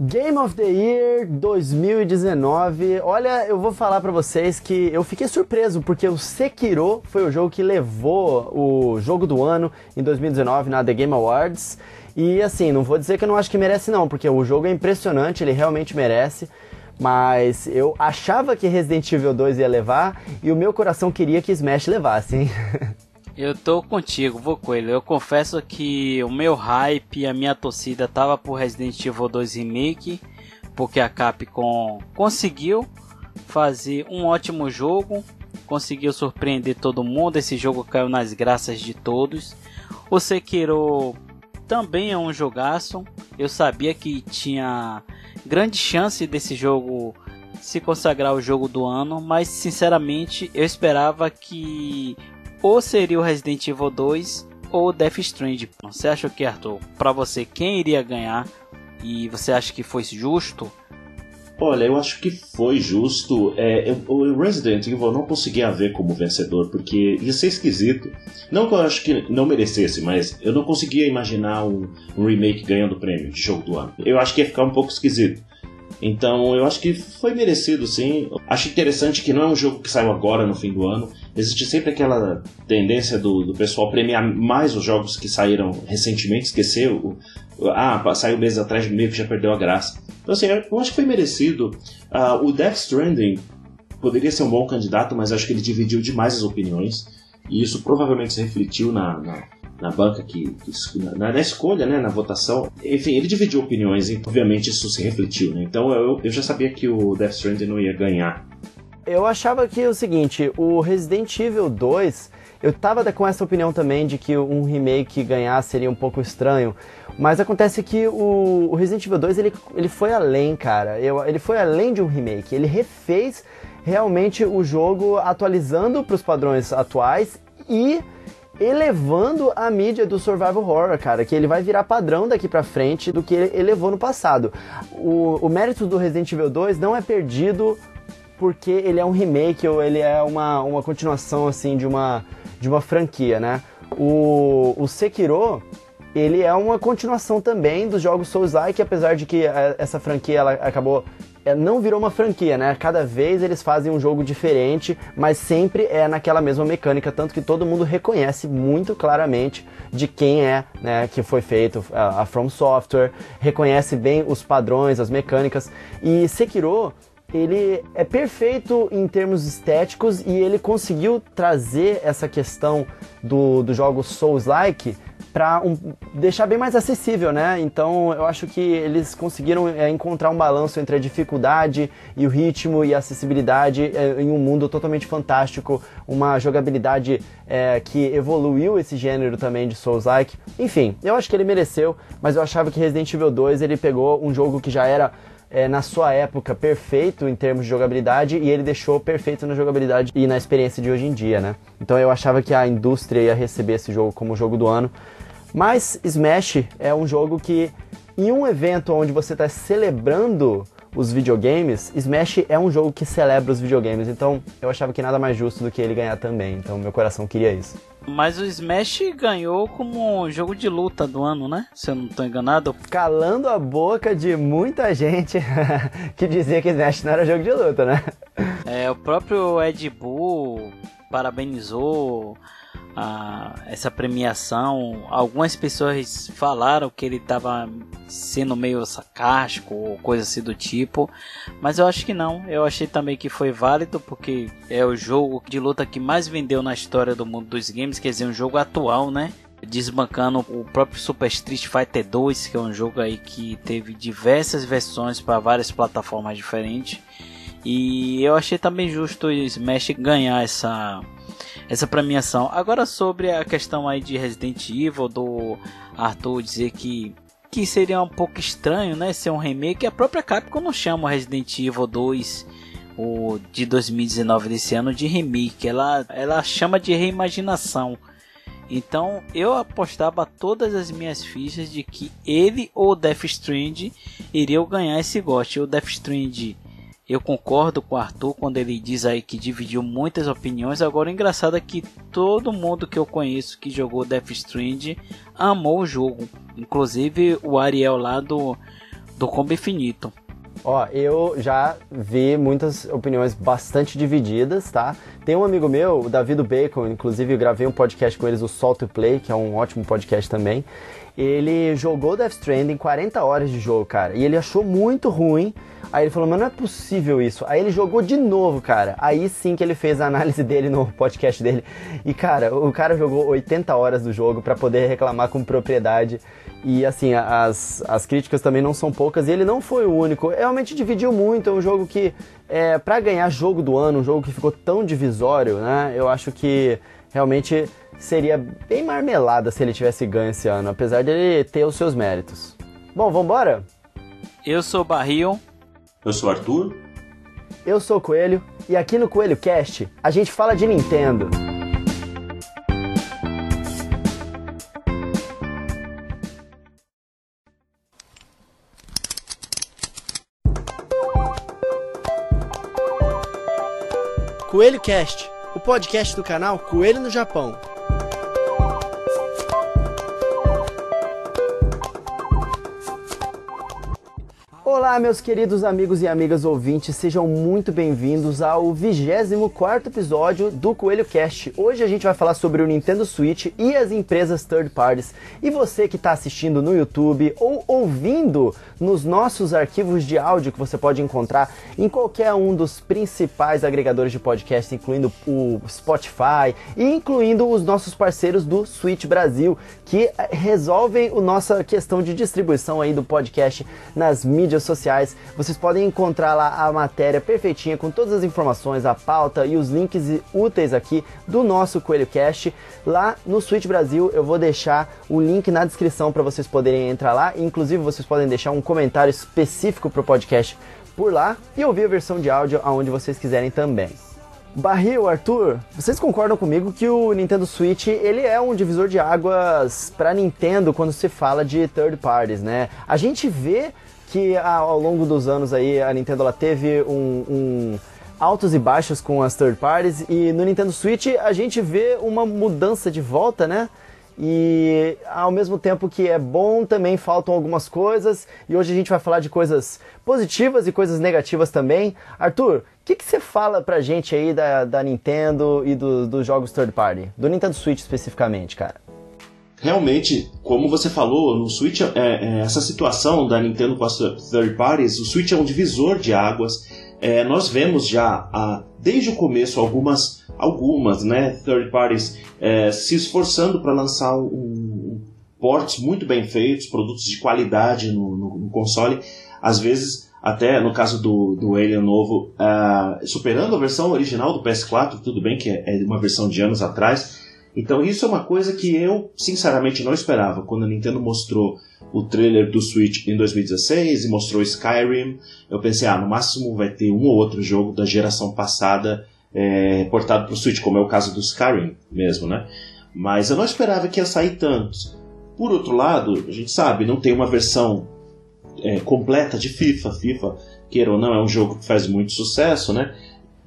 Game of the Year 2019. Olha, eu vou falar para vocês que eu fiquei surpreso porque o Sekiro foi o jogo que levou o jogo do ano em 2019 na The Game Awards. E assim, não vou dizer que eu não acho que merece não, porque o jogo é impressionante, ele realmente merece. Mas eu achava que Resident Evil 2 ia levar e o meu coração queria que Smash levasse, hein? Eu tô contigo, vou com ele. Eu confesso que o meu hype e a minha torcida tava por Resident Evil 2 Remake, porque a Capcom conseguiu fazer um ótimo jogo, conseguiu surpreender todo mundo. Esse jogo caiu nas graças de todos. O Sekiro também é um jogaço. Eu sabia que tinha grande chance desse jogo se consagrar o jogo do ano, mas sinceramente eu esperava que ou seria o Resident Evil 2 ou Death Stranding. Você acha que, Arthur, para você, quem iria ganhar e você acha que foi justo? Olha, eu acho que foi justo. É, eu, o Resident Evil não conseguia ver como vencedor, porque ia ser esquisito. Não que eu acho que não merecesse, mas eu não conseguia imaginar um, um remake ganhando o prêmio de jogo do ano. Eu acho que ia ficar um pouco esquisito. Então eu acho que foi merecido, sim. Acho interessante que não é um jogo que saiu agora no fim do ano. Existe sempre aquela tendência do, do pessoal premiar mais os jogos que saíram recentemente, esquecer o, ah, saiu meses atrás, meio que já perdeu a graça. Então, assim, eu acho que foi merecido. Uh, o Death Stranding poderia ser um bom candidato, mas acho que ele dividiu demais as opiniões. E isso provavelmente se refletiu na, na, na banca, que, que na, na, escolha, né, na votação. Enfim, ele dividiu opiniões e, obviamente, isso se refletiu. Né? Então, eu, eu já sabia que o Death Stranding não ia ganhar. Eu achava que o seguinte, o Resident Evil 2 eu tava com essa opinião também de que um remake ganhar seria um pouco estranho, mas acontece que o, o Resident Evil 2 ele, ele foi além, cara. Eu, ele foi além de um remake. Ele refez realmente o jogo atualizando para os padrões atuais e elevando a mídia do survival horror, cara, que ele vai virar padrão daqui para frente do que ele elevou no passado. O, o mérito do Resident Evil 2 não é perdido porque ele é um remake ou ele é uma, uma continuação assim de uma de uma franquia, né? O, o Sekiro, ele é uma continuação também dos jogos Souls-like, apesar de que é, essa franquia ela acabou é, não virou uma franquia, né? Cada vez eles fazem um jogo diferente, mas sempre é naquela mesma mecânica, tanto que todo mundo reconhece muito claramente de quem é, né, que foi feito a, a From Software, reconhece bem os padrões, as mecânicas. E Sekiro, ele é perfeito em termos estéticos e ele conseguiu trazer essa questão do, do jogo Souls-like para um, deixar bem mais acessível, né? Então eu acho que eles conseguiram é, encontrar um balanço entre a dificuldade e o ritmo e a acessibilidade é, em um mundo totalmente fantástico, uma jogabilidade é, que evoluiu esse gênero também de Souls-like. Enfim, eu acho que ele mereceu, mas eu achava que Resident Evil 2 ele pegou um jogo que já era é, na sua época perfeito em termos de jogabilidade e ele deixou perfeito na jogabilidade e na experiência de hoje em dia, né? Então eu achava que a indústria ia receber esse jogo como jogo do ano. Mas Smash é um jogo que, em um evento onde você está celebrando os videogames, Smash é um jogo que celebra os videogames. Então eu achava que nada mais justo do que ele ganhar também. Então meu coração queria isso. Mas o Smash ganhou como jogo de luta do ano, né? Se eu não estou enganado. Calando a boca de muita gente que dizia que Smash não era jogo de luta, né? É, o próprio Ed Bull parabenizou a, essa premiação. Algumas pessoas falaram que ele estava sendo meio sarcástico ou coisa assim do tipo, mas eu acho que não. Eu achei também que foi válido porque é o jogo de luta que mais vendeu na história do mundo dos games, quer dizer, um jogo atual, né? desbancando o próprio Super Street Fighter 2, que é um jogo aí que teve diversas versões para várias plataformas diferentes. E eu achei também justo o Smash ganhar essa essa premiação. Agora sobre a questão aí de Resident Evil do Arthur dizer que que seria um pouco estranho, né, ser um remake. A própria Capcom não chama Resident Evil 2 o de 2019 desse ano de remake. Ela ela chama de reimaginação. Então eu apostava todas as minhas fichas de que ele ou Death Strand iriam ganhar esse gosto. O Death Strand eu concordo com o Arthur quando ele diz aí que dividiu muitas opiniões. Agora, o engraçado é que todo mundo que eu conheço que jogou Death Stranding amou o jogo. Inclusive o Ariel lá do do combo infinito. Ó, eu já vi muitas opiniões bastante divididas, tá? Tem um amigo meu, o David Bacon, inclusive eu gravei um podcast com eles, o Salt to Play, que é um ótimo podcast também. Ele jogou Death Stranding 40 horas de jogo, cara, e ele achou muito ruim. Aí ele falou, mas não é possível isso. Aí ele jogou de novo, cara. Aí sim que ele fez a análise dele no podcast dele. E, cara, o cara jogou 80 horas do jogo para poder reclamar com propriedade. E, assim, as, as críticas também não são poucas. E ele não foi o único. Realmente dividiu muito. É um jogo que, é, para ganhar jogo do ano, um jogo que ficou tão divisório, né? Eu acho que realmente seria bem marmelada se ele tivesse ganho esse ano. Apesar dele ter os seus méritos. Bom, vambora? Eu sou Barril. Eu sou Arthur. Eu sou o Coelho e aqui no Coelho Cast a gente fala de Nintendo. Coelho Cast, o podcast do canal Coelho no Japão. Olá, meus queridos amigos e amigas ouvintes, sejam muito bem-vindos ao 24 episódio do Coelho Cast. Hoje a gente vai falar sobre o Nintendo Switch e as empresas third parties. E você que está assistindo no YouTube ou ouvindo nos nossos arquivos de áudio que você pode encontrar em qualquer um dos principais agregadores de podcast, incluindo o Spotify e incluindo os nossos parceiros do Switch Brasil, que resolvem a nossa questão de distribuição aí do podcast nas mídias sociais. Vocês podem encontrar lá a matéria perfeitinha com todas as informações, a pauta e os links úteis aqui do nosso Coelho Cast. Lá no Switch Brasil eu vou deixar o link na descrição para vocês poderem entrar lá. Inclusive vocês podem deixar um comentário específico para o podcast por lá e ouvir a versão de áudio aonde vocês quiserem também. Barril, Arthur, vocês concordam comigo que o Nintendo Switch ele é um divisor de águas para Nintendo quando se fala de third parties, né? A gente vê que ao longo dos anos aí a Nintendo ela teve um, um altos e baixos com as third parties e no Nintendo Switch a gente vê uma mudança de volta, né? E ao mesmo tempo que é bom, também faltam algumas coisas. E hoje a gente vai falar de coisas positivas e coisas negativas também. Arthur, o que, que você fala pra gente aí da, da Nintendo e do, dos jogos third party? Do Nintendo Switch especificamente, cara? Realmente, como você falou, no Switch, é, é, essa situação da Nintendo com as third parties, o Switch é um divisor de águas. É, nós vemos já a, desde o começo algumas, algumas né, third parties é, se esforçando para lançar um, um, ports muito bem feitos, produtos de qualidade no, no, no console. Às vezes, até no caso do, do Alien novo, uh, superando a versão original do PS4, tudo bem que é, é uma versão de anos atrás, então isso é uma coisa que eu, sinceramente, não esperava. Quando a Nintendo mostrou o trailer do Switch em 2016 e mostrou Skyrim, eu pensei, ah, no máximo vai ter um ou outro jogo da geração passada é, portado para o Switch, como é o caso do Skyrim mesmo, né? Mas eu não esperava que ia sair tantos. Por outro lado, a gente sabe, não tem uma versão é, completa de FIFA. FIFA, queira ou não, é um jogo que faz muito sucesso, né?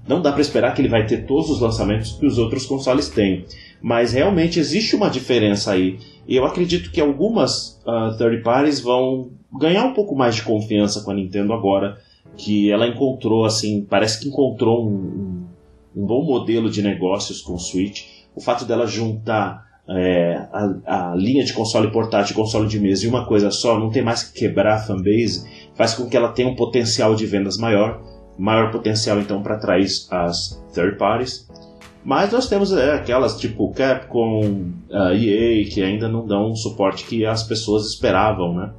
Não dá para esperar que ele vai ter todos os lançamentos que os outros consoles têm. Mas realmente existe uma diferença aí. E eu acredito que algumas uh, third parties vão ganhar um pouco mais de confiança com a Nintendo agora que ela encontrou, assim, parece que encontrou um, um, um bom modelo de negócios com o Switch. O fato dela juntar é, a, a, linha de console portátil e console de mesa em uma coisa só, não tem mais que quebrar a fanbase, faz com que ela tenha um potencial de vendas maior, maior potencial então para atrair as third parties. Mas nós temos é, aquelas tipo Capcom, a EA, que ainda não dão o suporte que as pessoas esperavam, né?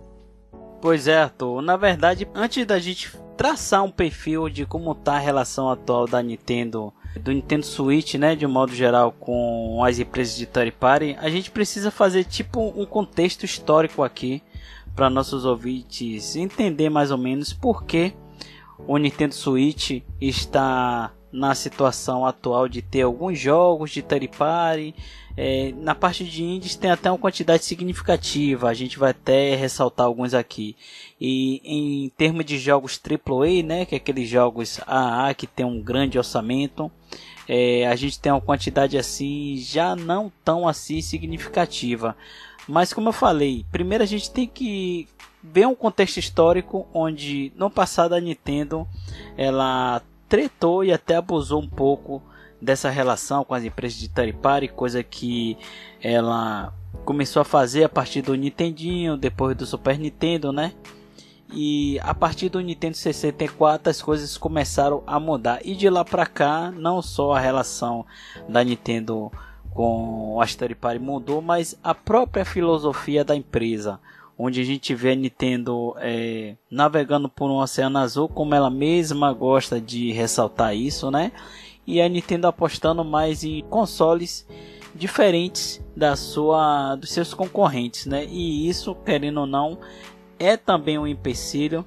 Pois é, Arthur. Na verdade, antes da gente traçar um perfil de como está a relação atual da Nintendo, do Nintendo Switch, né, de um modo geral, com as empresas de third party, a gente precisa fazer tipo um contexto histórico aqui para nossos ouvintes entender mais ou menos por que o Nintendo Switch está na situação atual de ter alguns jogos de third party. É, na parte de indies tem até uma quantidade significativa, a gente vai até ressaltar alguns aqui. E em termos de jogos AAA, né, que é aqueles jogos AA que tem um grande orçamento, é, a gente tem uma quantidade assim já não tão assim significativa. Mas como eu falei, primeiro a gente tem que ver um contexto histórico onde no passado a Nintendo ela tretou e até abusou um pouco dessa relação com as empresas de third party, coisa que ela começou a fazer a partir do Nintendinho, depois do Super Nintendo, né? E a partir do Nintendo 64 as coisas começaram a mudar. E de lá para cá, não só a relação da Nintendo com a third party mudou, mas a própria filosofia da empresa onde a gente vê a Nintendo é, navegando por um oceano azul, como ela mesma gosta de ressaltar isso, né? E a Nintendo apostando mais em consoles diferentes da sua, dos seus concorrentes, né? E isso, querendo ou não, é também um empecilho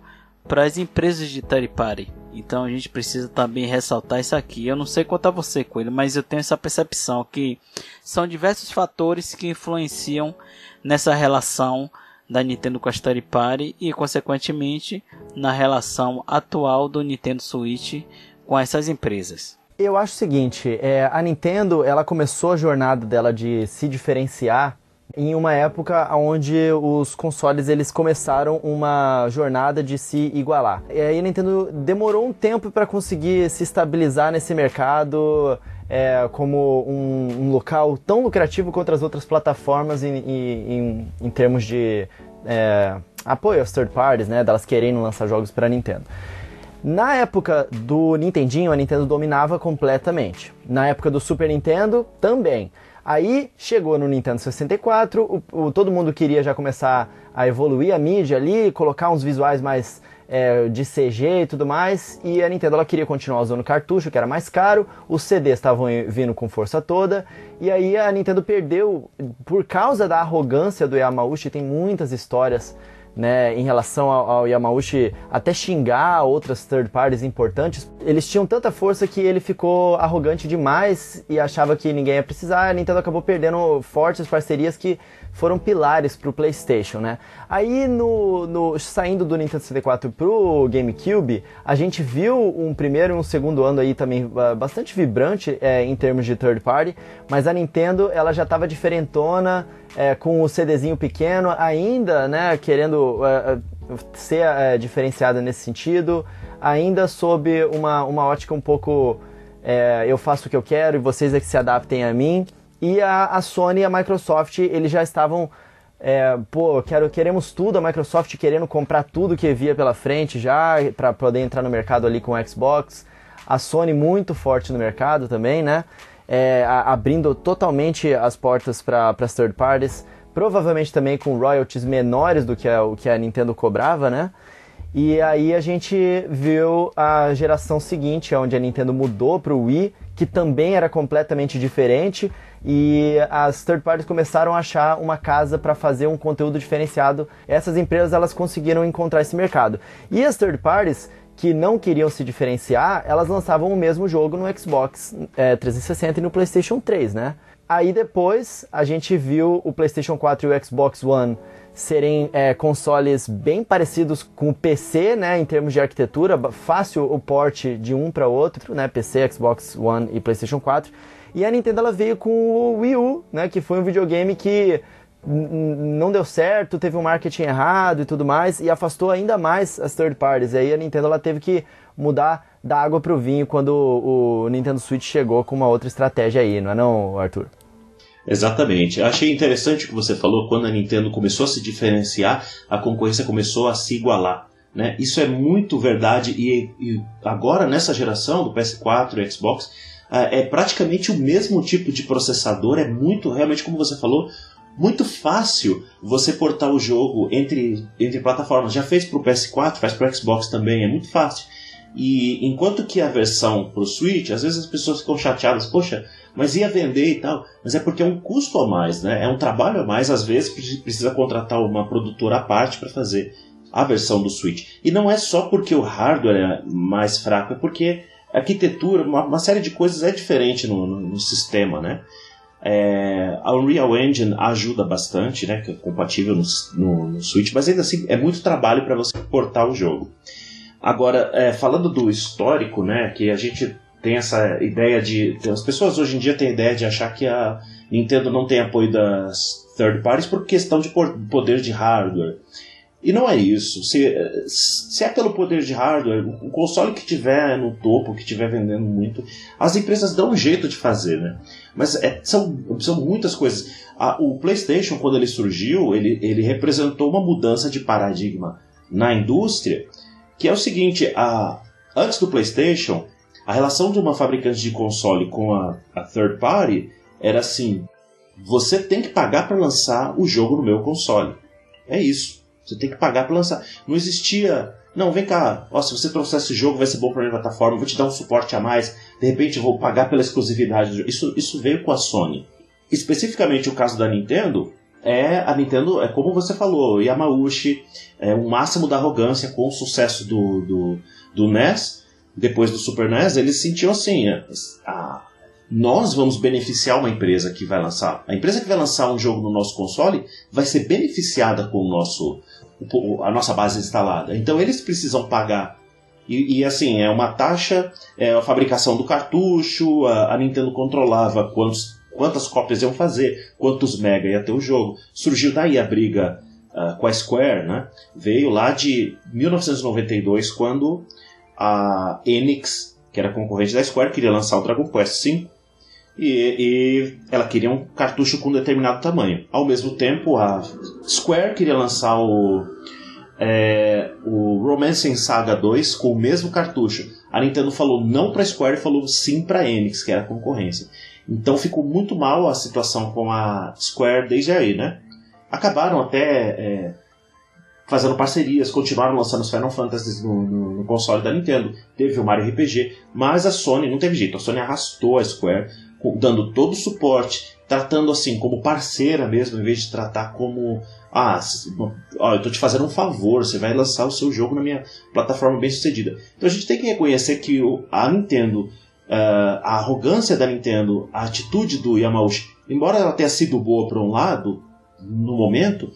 para as empresas de third party. Então a gente precisa também ressaltar isso aqui. Eu não sei quanto a você, Coelho, mas eu tenho essa percepção que são diversos fatores que influenciam nessa relação da Nintendo com a Third Party e, consequentemente, na relação atual do Nintendo Switch com essas empresas. Eu acho o seguinte, é, a Nintendo ela começou a jornada dela de se diferenciar em uma época onde os consoles eles começaram uma jornada de se igualar. E aí a Nintendo demorou um tempo para conseguir se estabilizar nesse mercado é, como um, um, local tão lucrativo quanto as outras plataformas em, em, em termos de é, apoio às third parties, né, delas querendo lançar jogos para Nintendo. Na época do Nintendinho, a Nintendo dominava completamente. Na época do Super Nintendo, também. Aí chegou no Nintendo 64, o, o, todo mundo queria já começar a evoluir a mídia ali, colocar uns visuais mais é, de CG e tudo mais, e a Nintendo ela queria continuar usando cartucho, que era mais caro, os CDs estavam vindo com força toda, e aí a Nintendo perdeu, por causa da arrogância do Yamauchi, tem muitas histórias né, em relação ao, ao, Yamauchi até xingar outras third parties importantes, eles tinham tanta força que ele ficou arrogante demais e achava que ninguém ia precisar. A Nintendo acabou perdendo fortes parcerias que foram pilares para o PlayStation, né? Aí no, no, saindo do Nintendo 64 pro GameCube, a gente viu um primeiro e um segundo ano aí também uh, bastante vibrante é, em termos de third party, mas a Nintendo ela já estava diferentona é, com o CDzinho pequeno, ainda, né, querendo uh, ser uh, diferenciada nesse sentido, ainda sob uma, uma ótica um pouco é, eu faço o que eu quero e vocês é que se adaptem a mim. E a, a Sony e a Microsoft, eles já estavam é, pô, quero, queremos tudo, a Microsoft querendo comprar tudo que via pela frente já, para poder entrar no mercado ali com o Xbox. A Sony muito forte no mercado também, né? É, a, abrindo totalmente as portas para as third parties, provavelmente também com royalties menores do que a, o que a Nintendo cobrava, né? E aí a gente viu a geração seguinte, onde a Nintendo mudou para o Wii, que também era completamente diferente e as third parties começaram a achar uma casa para fazer um conteúdo diferenciado. Essas empresas elas conseguiram encontrar esse mercado. E as third parties que não queriam se diferenciar, elas lançavam o mesmo jogo no Xbox é, 360 e no PlayStation 3, né? Aí depois a gente viu o PlayStation 4 e o Xbox One serem é, consoles bem parecidos com o PC, né, em termos de arquitetura, fácil o port de um para outro, né, PC, Xbox One e PlayStation 4. E a Nintendo ela veio com o Wii U, né, que foi um videogame que não deu certo, teve um marketing errado e tudo mais, e afastou ainda mais as third parties. E aí a Nintendo ela teve que mudar da água para o vinho quando o, o Nintendo Switch chegou com uma outra estratégia aí, não é não, Arthur? Exatamente. Achei interessante o que você falou, quando a Nintendo começou a se diferenciar, a concorrência começou a se igualar. Né? Isso é muito verdade e, e agora nessa geração do PS4 e Xbox, é, é praticamente o mesmo tipo de processador, é muito, realmente, como você falou, muito fácil você portar o jogo entre, entre plataformas. Já fez para o PS4, faz para o Xbox também, é muito fácil. E enquanto que a versão para o Switch, às vezes as pessoas ficam chateadas, poxa, mas ia vender e tal. Mas é porque é um custo a mais, né? É um trabalho a mais, às vezes precisa contratar uma produtora à parte para fazer a versão do Switch. E não é só porque o hardware é mais fraco, é porque arquitetura, uma, uma série de coisas é diferente no, no, no sistema, né? É, a Unreal Engine ajuda bastante, né? Que é compatível no, no, no Switch, mas ainda assim é muito trabalho para você portar o jogo. Agora, é, falando do histórico, né? Que a gente tem essa ideia de. As pessoas hoje em dia têm a ideia de achar que a Nintendo não tem apoio das third parties por questão de poder de hardware. E não é isso. Se, se é pelo poder de hardware, o console que tiver no topo, que tiver vendendo muito, as empresas dão um jeito de fazer, né? Mas é, são, são muitas coisas. A, o PlayStation, quando ele surgiu, ele, ele representou uma mudança de paradigma na indústria, que é o seguinte: a, antes do PlayStation, a relação de uma fabricante de console com a, a third party era assim: você tem que pagar para lançar o jogo no meu console. É isso. Você tem que pagar para lançar. Não existia. Não, vem cá. Ó, se você trouxer esse jogo, vai ser bom para minha plataforma. Vou te dar um suporte a mais. De repente, vou pagar pela exclusividade do jogo. Isso, isso veio com a Sony. Especificamente o caso da Nintendo, é a Nintendo, é como você falou, Yamauchi, é o máximo da arrogância com o sucesso do, do, do NES, depois do Super NES, eles sentiam assim, a, nós vamos beneficiar uma empresa que vai lançar. A empresa que vai lançar um jogo no nosso console vai ser beneficiada com o nosso, a nossa base instalada. Então eles precisam pagar. E, e assim, é uma taxa, é a fabricação do cartucho, a, a Nintendo controlava quantos, quantas cópias iam fazer, quantos mega ia ter o jogo. Surgiu daí a briga uh, com a Square, né? Veio lá de 1992, quando a Enix, que era concorrente da Square, queria lançar o Dragon Quest V e, e, ela queria um cartucho com determinado tamanho. Ao mesmo tempo, a Square queria lançar o, é, o Romancing Saga 2 com o mesmo cartucho. A Nintendo falou não para Square e falou sim para Enix, que era a concorrência. Então ficou muito mal a situação com a Square desde aí, né? Acabaram até é, fazendo parcerias, continuaram lançando os Final Fantasy no, no, no, console da Nintendo. Teve o Mario RPG, mas a Sony não teve jeito. A Sony arrastou a Square dando todo o suporte, tratando assim como parceira mesmo, em vez de tratar como ah, ó, eu tô te fazendo um favor, você vai lançar o seu jogo na minha plataforma bem sucedida. Então a gente tem que reconhecer que a Nintendo, uh, a arrogância da Nintendo, a atitude do Yamauchi, embora ela tenha sido boa por um lado, no momento,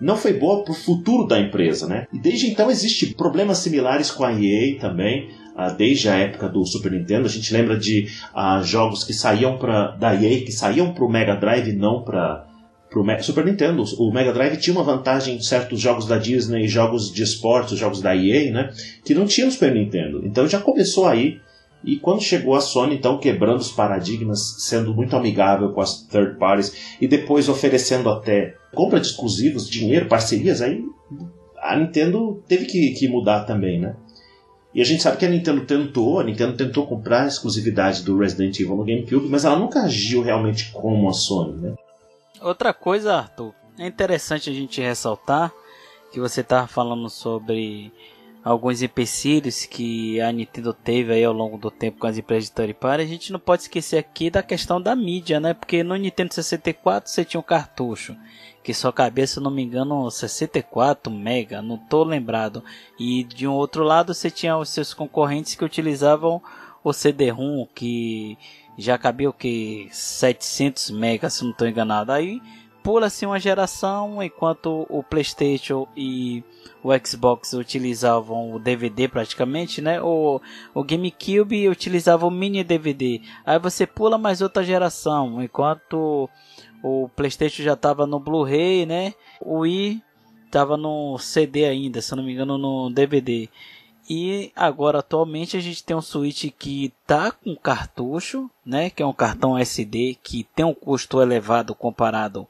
não foi boa para o futuro da empresa, né? E desde então existem problemas similares com a EA também. Ah, desde a época do Super Nintendo. A gente lembra de uh, jogos que saíam para da EA, que saíam para o Mega Drive, não para o Super Nintendo. O Mega Drive tinha uma vantagem em certos jogos da Disney, jogos de esportes, jogos da EA, né, que não tinha no Super Nintendo. Então já começou aí. E quando chegou a Sony, então, quebrando os paradigmas, sendo muito amigável com as third parties e depois oferecendo até compra de exclusivos, dinheiro, parcerias, aí a Nintendo teve que, que mudar também, né? E a gente sabe que a Nintendo tentou, a Nintendo tentou comprar a exclusividade do Resident Evil no GameCube, mas ela nunca agiu realmente como a Sony, né? Outra coisa, Arthur, é interessante a gente ressaltar que você estava falando sobre alguns empecilhos que a Nintendo teve aí ao longo do tempo com as empresas de third party, a gente não pode esquecer aqui da questão da mídia, né? Porque no Nintendo 64 você tinha um cartucho que só cabia, se não me engano, 64 mega, não tô lembrado. E de um outro lado você tinha os seus concorrentes que utilizavam o CD-ROM que já cabia o que 700 mega, se não estou enganado. Aí pula-se uma geração enquanto o PlayStation e o Xbox utilizavam o DVD praticamente, né? O, o GameCube utilizava o mini DVD. Aí você pula mais outra geração, enquanto o PlayStation já estava no Blu-ray, né? O Wii estava no CD ainda, se não me engano, no DVD. E agora atualmente a gente tem um Switch que tá com cartucho, né, que é um cartão SD que tem um custo elevado comparado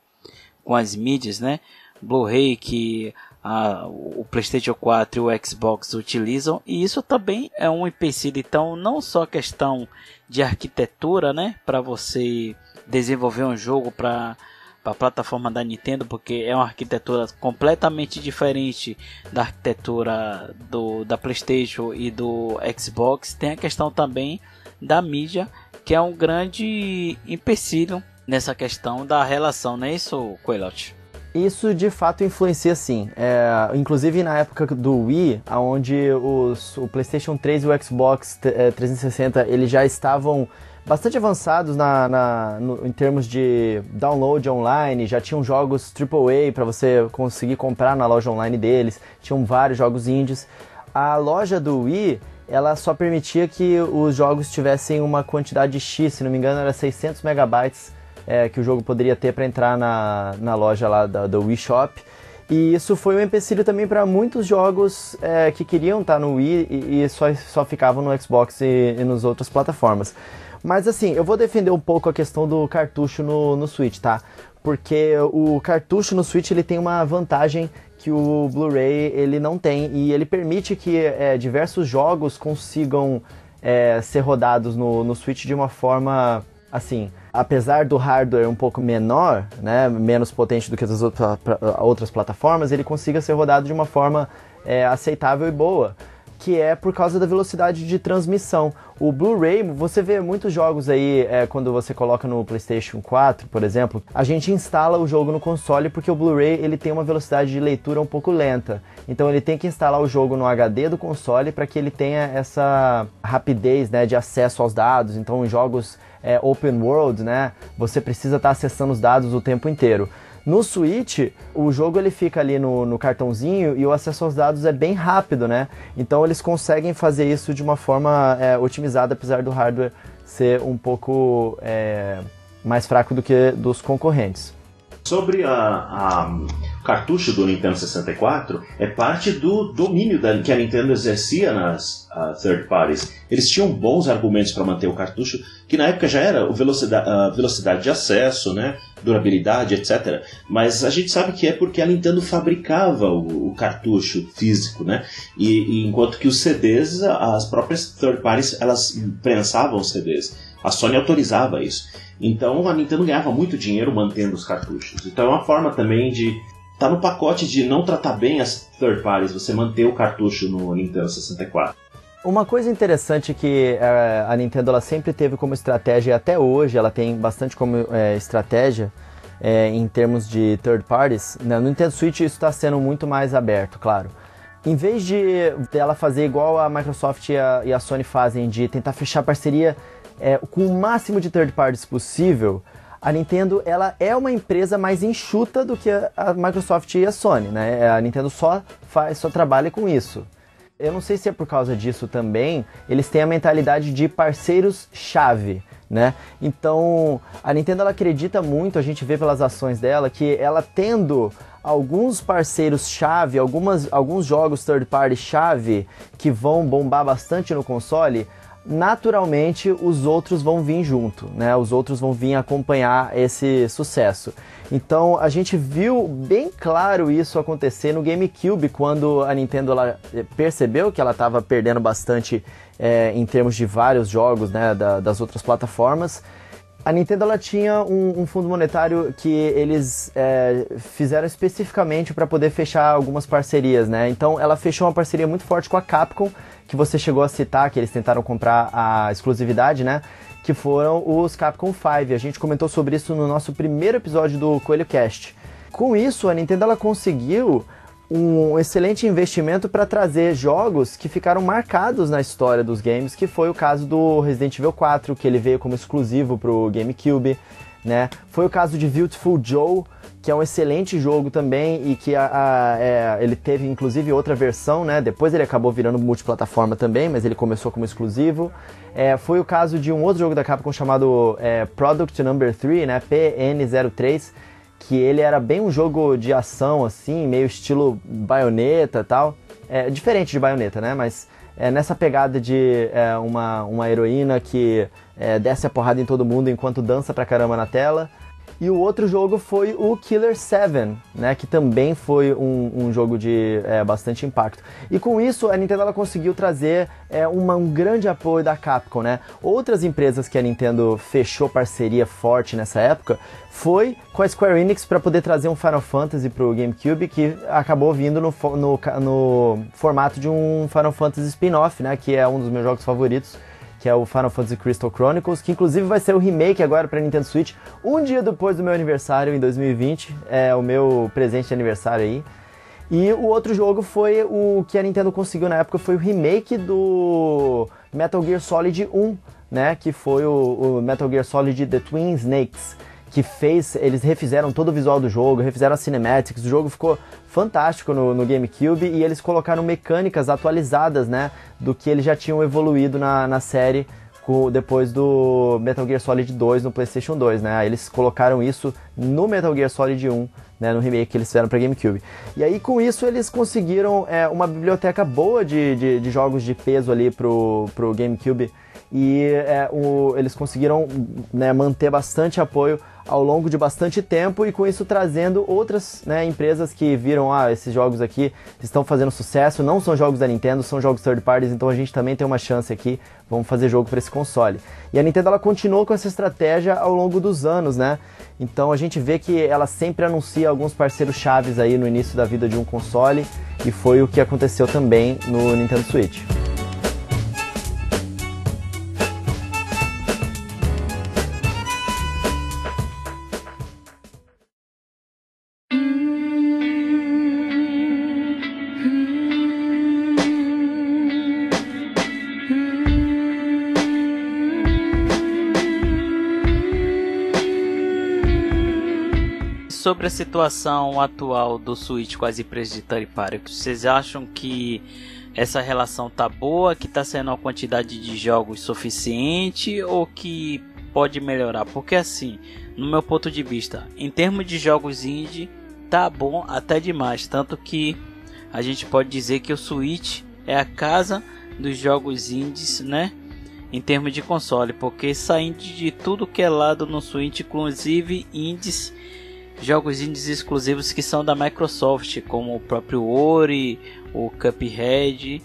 com as mídias, né? Blu-ray que a, o PlayStation 4 e o Xbox utilizam, e isso também é um empecilho. Então, não só questão de arquitetura, né, para você desenvolver um jogo para a plataforma da Nintendo, porque é uma arquitetura completamente diferente da arquitetura do, da PlayStation e do Xbox. Tem a questão também da mídia, que é um grande empecilho nessa questão da relação, não é isso, Coelhote? Isso de fato influencia sim. É, inclusive na época do Wii, onde os, o PlayStation 3 e o Xbox 360 é, eles já estavam bastante avançados na, na no, em termos de download online, já tinham jogos AAA para você conseguir comprar na loja online deles, tinham vários jogos indies. A loja do Wii ela só permitia que os jogos tivessem uma quantidade X, se não me engano era 600 megabytes é, que o jogo poderia ter para entrar na, na loja lá da, do Wii Shop. E isso foi um empecilho também para muitos jogos é, que queriam estar tá no Wii e, e, só, só ficavam no Xbox e, e nas outras plataformas. Mas assim, eu vou defender um pouco a questão do cartucho no, no Switch, tá? Porque o cartucho no Switch ele tem uma vantagem que o Blu-ray ele não tem e ele permite que é, diversos jogos consigam é, ser rodados no, no Switch de uma forma assim, apesar do hardware um pouco menor, né, menos potente do que as outras plataformas, ele consiga ser rodado de uma forma é, aceitável e boa que é por causa da velocidade de transmissão. O Blu-ray, você vê muitos jogos aí, é, quando você coloca no PlayStation 4, por exemplo, a gente instala o jogo no console porque o Blu-ray ele tem uma velocidade de leitura um pouco lenta. Então ele tem que instalar o jogo no HD do console para que ele tenha essa rapidez né, de acesso aos dados. Então em jogos é, open world, né, você precisa estar tá acessando os dados o tempo inteiro. No Switch, o jogo ele fica ali no, no, cartãozinho e o acesso aos dados é bem rápido, né? Então eles conseguem fazer isso de uma forma é, otimizada, apesar do hardware ser um pouco é, mais fraco do que dos concorrentes. Sobre a, a cartucho do Nintendo 64 é parte do domínio da, que a Nintendo exercia nas uh, third parties. Eles tinham bons argumentos para manter o cartucho, que na época já era velocidade, uh, velocidade de acesso, né, durabilidade, etc. Mas a gente sabe que é porque a Nintendo fabricava o, o cartucho físico, né? E, e, enquanto que os CDs, as próprias third parties, elas prensavam os CDs. A Sony autorizava isso. Então a Nintendo ganhava muito dinheiro mantendo os cartuchos. Então é uma forma também de tá no pacote de não tratar bem as third parties, você manter o cartucho no Nintendo 64. Uma coisa interessante que uh, a Nintendo ela sempre teve como estratégia e até hoje ela tem bastante como uh, estratégia uh, em termos de third parties, né? no Nintendo Switch isso está sendo muito mais aberto, claro. Em vez de ela fazer igual a Microsoft e a, e a Sony fazem, de tentar fechar parceria é, com o máximo de third parties possível, a Nintendo ela é uma empresa mais enxuta do que a, Microsoft e a Sony, né? A Nintendo só faz, só trabalha com isso. Eu não sei se é por causa disso também, eles têm a mentalidade de parceiros chave, né? Então, a Nintendo ela acredita muito, a gente vê pelas ações dela que ela tendo alguns parceiros chave, algumas alguns jogos third party chave que vão bombar bastante no console, naturalmente os outros vão vir junto, né? Os outros vão vir acompanhar esse sucesso. Então a gente viu bem claro isso acontecer no GameCube quando a Nintendo ela percebeu que ela estava perdendo bastante é, em termos de vários jogos, né? Da, das outras plataformas. A Nintendo ela tinha um, um fundo monetário que eles é, fizeram especificamente para poder fechar algumas parcerias, né? Então ela fechou uma parceria muito forte com a Capcom que você chegou a citar, que eles tentaram comprar a exclusividade, né? Que foram os Capcom 5. A gente comentou sobre isso no nosso primeiro episódio do Coelho Cast. Com isso, a Nintendo ela conseguiu um excelente investimento para trazer jogos que ficaram marcados na história dos games, que foi o caso do Resident Evil 4, que ele veio como exclusivo para o GameCube, né? Foi o caso de Beautiful Joe, que é um excelente jogo também e que a, a, é, ele teve inclusive outra versão, né? Depois ele acabou virando multiplataforma também, mas ele começou como exclusivo. É, foi o caso de um outro jogo da Capcom chamado é, Product Number 3, né? PN03, que ele era bem um jogo de ação, assim, meio estilo baioneta tal. É, diferente de baioneta, né? Mas é, nessa pegada de é, uma, uma heroína que é, desce a porrada em todo mundo enquanto dança pra caramba na tela. E o outro jogo foi o Killer 7, né, que também foi um, um jogo de é, bastante impacto. E com isso a Nintendo ela conseguiu trazer é, uma, um grande apoio da Capcom. Né? Outras empresas que a Nintendo fechou parceria forte nessa época foi com a Square Enix para poder trazer um Final Fantasy para o GameCube que acabou vindo no, no, no formato de um Final Fantasy spin-off, né, que é um dos meus jogos favoritos que é o Final Fantasy Crystal Chronicles, que inclusive vai ser o remake agora para Nintendo Switch, um dia depois do meu aniversário em 2020, é o meu presente de aniversário aí. E o outro jogo foi o que a Nintendo conseguiu na época, foi o remake do Metal Gear Solid 1, né, que foi o, o Metal Gear Solid The Twin Snakes, que fez, eles refizeram todo o visual do jogo, refizeram as cinematics, o jogo ficou fantástico no, no GameCube e eles colocaram mecânicas atualizadas, né, do que eles já tinham evoluído na, na série com, depois do Metal Gear Solid 2 no PlayStation 2, né, eles colocaram isso no Metal Gear Solid 1, né, no remake que eles fizeram para GameCube. E aí com isso eles conseguiram é, uma biblioteca boa de, de, de, jogos de peso ali pro, pro GameCube e é, o, eles conseguiram né, manter bastante apoio ao longo de bastante tempo e com isso trazendo outras né, empresas que viram, ah, esses jogos aqui estão fazendo sucesso, não são jogos da Nintendo, são jogos third parties, então a gente também tem uma chance aqui, vamos fazer jogo para esse console. E a Nintendo ela continuou com essa estratégia ao longo dos anos, né? Então a gente vê que ela sempre anuncia alguns parceiros chaves aí no início da vida de um console e foi o que aconteceu também no Nintendo Switch. Sobre a situação atual do Switch com as empresas de party, vocês acham que essa relação tá boa, que tá sendo uma quantidade de jogos suficiente ou que pode melhorar? Porque assim, no meu ponto de vista, em termos de jogos indie, tá bom até demais, tanto que a gente pode dizer que o Switch é a casa dos jogos indies, né? Em termos de console, porque saindo de tudo que é lado no Switch, inclusive indies jogos indies exclusivos que são da Microsoft, como o próprio Ori, o Cuphead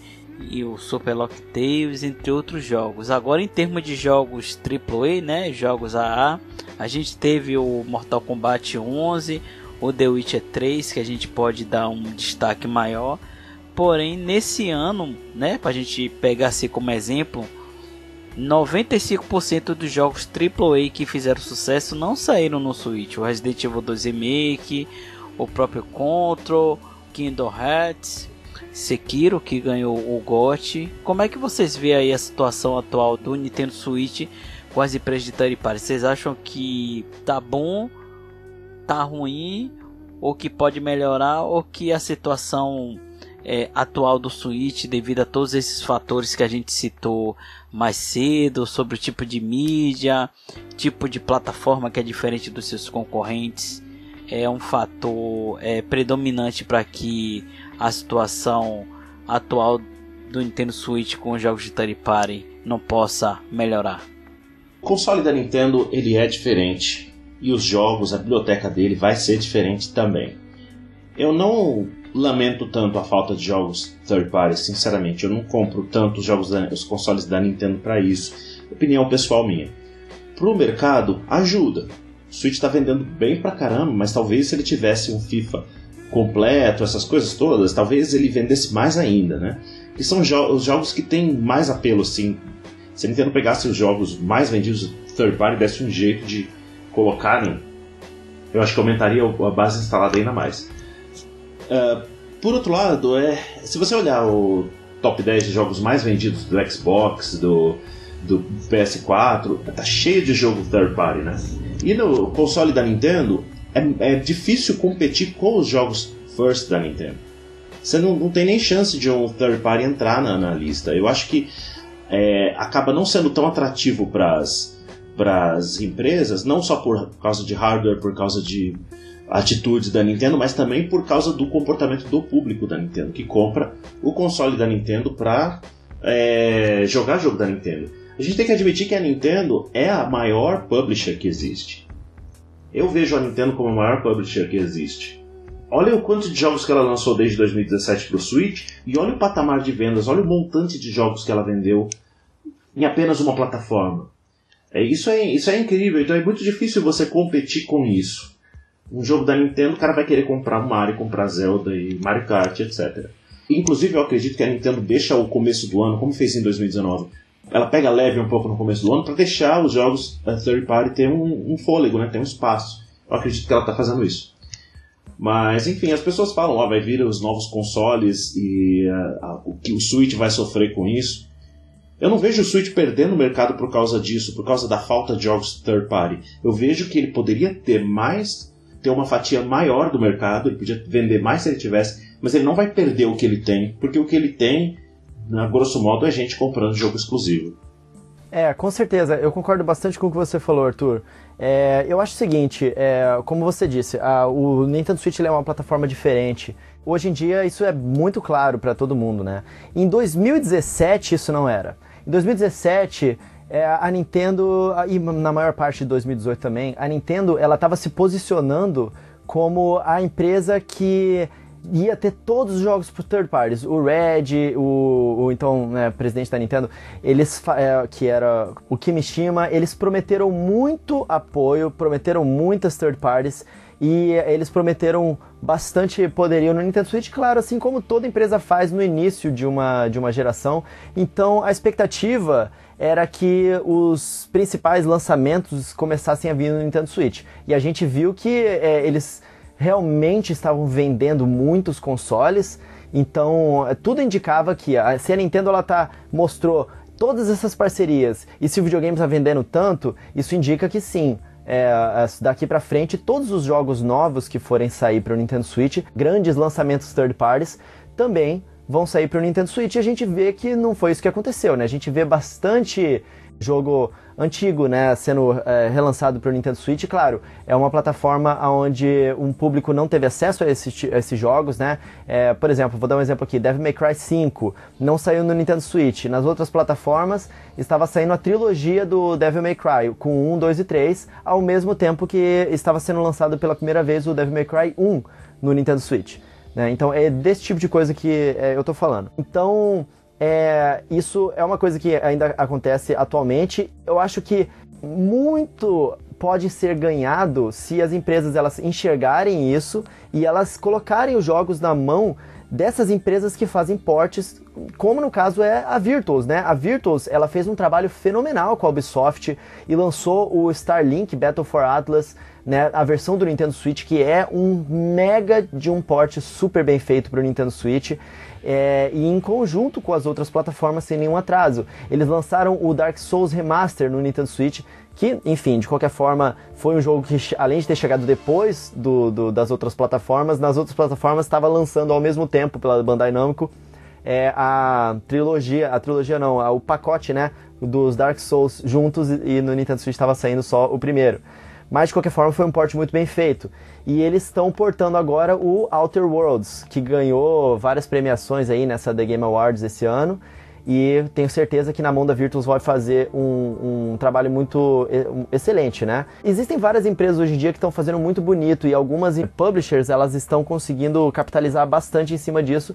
e o Super Lock Tales, entre outros jogos. Agora, em termos de jogos AAA, né, jogos AA, a gente teve o Mortal Kombat 11, o The Witcher 3, que a gente pode dar um destaque maior. Porém, nesse ano, né, para a gente pegar assim como exemplo, 95% dos jogos AAA que fizeram sucesso não saíram no Switch. O Resident Evil 2 Remake, o próprio Control, Kingdom Hearts, Sekiro que ganhou o GOT. Como é que vocês veem aí a situação atual do Nintendo Switch com as empresas de third party? Vocês acham que tá bom, tá ruim, ou que pode melhorar, ou que a situação é, atual do Switch, devido a todos esses fatores que a gente citou mais cedo, sobre o tipo de mídia, tipo de plataforma que é diferente dos seus concorrentes, é um fator é, predominante para que a situação atual do Nintendo Switch com os jogos de third party não possa melhorar. O console da Nintendo ele é diferente e os jogos, a biblioteca dele vai ser diferente também. Eu não lamento tanto a falta de jogos third party, sinceramente. Eu não compro tanto os jogos da, os consoles da Nintendo para isso. Opinião pessoal minha. Pro mercado, ajuda. O Switch está vendendo bem pra caramba, mas talvez se ele tivesse um FIFA completo, essas coisas todas, talvez ele vendesse mais ainda, né? Que são jo os jogos que têm mais apelo, assim. Se a Nintendo pegasse os jogos mais vendidos third party, desse um jeito de colocarem, eu acho que aumentaria a base instalada ainda mais. Uh, por outro lado, é, se você olhar o top 10 de jogos mais vendidos do Xbox, do, do PS4, tá cheio de jogo third party, né? E no console da Nintendo, é, é difícil competir com os jogos first da Nintendo. Você não, não tem nem chance de um third party entrar na, na lista. Eu acho que é, acaba não sendo tão atrativo para as empresas, não só por causa de hardware, por causa de atitudes da Nintendo, mas também por causa do comportamento do público da Nintendo, que compra o console da Nintendo para é, jogar jogo da Nintendo. A gente tem que admitir que a Nintendo é a maior publisher que existe. Eu vejo a Nintendo como a maior publisher que existe. Olha o quanto de jogos que ela lançou desde 2017 para o Switch e olha o patamar de vendas, olha o montante de jogos que ela vendeu em apenas uma plataforma. É, isso, é, isso é incrível, então é muito difícil você competir com isso um jogo da Nintendo, o cara vai querer comprar Mario, comprar Zelda e Mario Kart, etc. Inclusive, eu acredito que a Nintendo deixa o começo do ano, como fez em 2019, ela pega leve um pouco no começo do ano para deixar os jogos da third party ter um, um, fôlego, né? ter um espaço. Eu acredito que ela está fazendo isso. Mas, enfim, as pessoas falam, ó, vai vir os novos consoles e uh, o que o Switch vai sofrer com isso. Eu não vejo o Switch perdendo o mercado por causa disso, por causa da falta de jogos third party. Eu vejo que ele poderia ter mais, ter uma fatia maior do mercado, ele podia vender mais se ele tivesse, mas ele não vai perder o que ele tem, porque o que ele tem, na grosso modo, é gente comprando jogo exclusivo. É, com certeza. Eu concordo bastante com o que você falou, Arthur. É, eu acho o seguinte, é, como você disse, a, o Nintendo Switch é uma plataforma diferente. Hoje em dia isso é muito claro para todo mundo, né? Em 2017 isso não era. Em 2017 é, a Nintendo e na maior parte de 2018 também, a Nintendo ela estava se posicionando como a empresa que ia ter todos os jogos para third parties. O Red, o, o então né, presidente da Nintendo, eles é, que era o Kimishima, eles prometeram muito apoio, prometeram muitas third parties e eles prometeram bastante poderio no Nintendo Switch, claro, assim como toda empresa faz no início de uma, de uma geração. Então a expectativa era que os principais lançamentos começassem a vir no Nintendo Switch. E a gente viu que é, eles realmente estavam vendendo muitos consoles, então tudo indicava que a, se a Nintendo ela tá, mostrou todas essas parcerias e se o videogame está vendendo tanto, isso indica que sim, é, daqui para frente todos os jogos novos que forem sair para o Nintendo Switch, grandes lançamentos third parties, também vão sair para o Nintendo Switch. E a gente vê que não foi isso que aconteceu, né? A gente vê bastante jogo antigo, né, sendo é, relançado para o Nintendo Switch. Claro, é uma plataforma onde um público não teve acesso a, esse, a esses jogos, né? É, por exemplo, vou dar um exemplo aqui: Devil May Cry 5 não saiu no Nintendo Switch. Nas outras plataformas estava saindo a trilogia do Devil May Cry com 1, 2 e 3, ao mesmo tempo que estava sendo lançado pela primeira vez o Devil May Cry 1 no Nintendo Switch. Né? Então é desse tipo de coisa que é, eu estou falando. Então é, isso é uma coisa que ainda acontece atualmente. Eu acho que muito pode ser ganhado se as empresas elas enxergarem isso e elas colocarem os jogos na mão dessas empresas que fazem portes, como no caso é a Virtuos, né? A Virtuos, ela fez um trabalho fenomenal com a Ubisoft e lançou o Starlink Battle for Atlas, né? A versão do Nintendo Switch que é um mega de um porte super bem feito para o Nintendo Switch é, e em conjunto com as outras plataformas sem nenhum atraso. Eles lançaram o Dark Souls Remaster no Nintendo Switch, que, enfim, de qualquer forma, foi um jogo que, além de ter chegado depois do, do das outras plataformas, nas outras plataformas estava lançando ao mesmo tempo pela Bandai Namco é, a trilogia, a trilogia não, o pacote, né, dos Dark Souls juntos e no Nintendo Switch estava saindo só o primeiro. Mas de qualquer forma foi um port muito bem feito. E eles estão portando agora o Outer Worlds, que ganhou várias premiações aí nessa The Game Awards esse ano. E tenho certeza que na mão da Virtuos vai fazer um, um trabalho muito excelente, né? Existem várias empresas hoje em dia que estão fazendo muito bonito e algumas publishers elas estão conseguindo capitalizar bastante em cima disso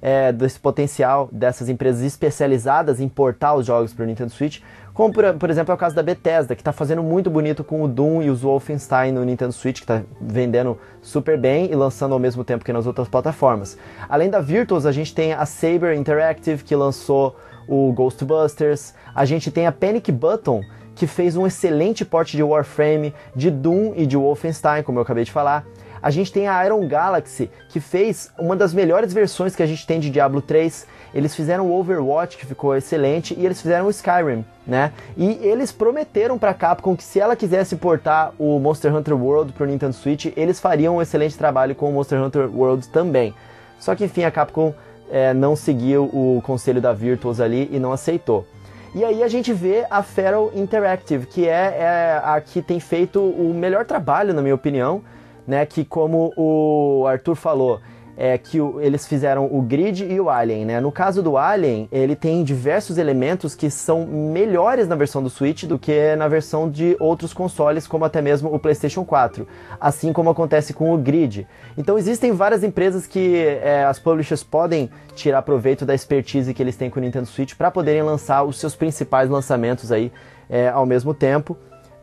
é, desse potencial dessas empresas especializadas em portar os jogos para o Nintendo Switch, como por, por, exemplo é o caso da Bethesda, que está fazendo muito bonito com o Doom e os Wolfenstein no Nintendo Switch, que está vendendo super bem e lançando ao mesmo tempo que nas outras plataformas. Além da Virtuos, a gente tem a Saber Interactive, que lançou o Ghostbusters, a gente tem a Panic Button, que fez um excelente porte de Warframe, de Doom e de Wolfenstein, como eu acabei de falar. A gente tem a Iron Galaxy, que fez uma das melhores versões que a gente tem de Diablo 3. Eles fizeram o Overwatch, que ficou excelente, e eles fizeram o Skyrim, né? E eles prometeram para Capcom que se ela quisesse portar o Monster Hunter World pro Nintendo Switch, eles fariam um excelente trabalho com o Monster Hunter World também. Só que enfim, a Capcom é, não seguiu o conselho da Virtuos ali e não aceitou. E aí a gente vê a Feral Interactive, que é, é a que tem feito o melhor trabalho, na minha opinião, né? Que como o Arthur falou, é que o, eles fizeram o Grid e o Alien, né? No caso do Alien, ele tem diversos elementos que são melhores na versão do Switch do que na versão de outros consoles, como até mesmo o PlayStation 4, assim como acontece com o Grid. Então existem várias empresas que é, as publishers podem tirar proveito da expertise que eles têm com o Nintendo Switch para poderem lançar os seus principais lançamentos aí é, ao mesmo tempo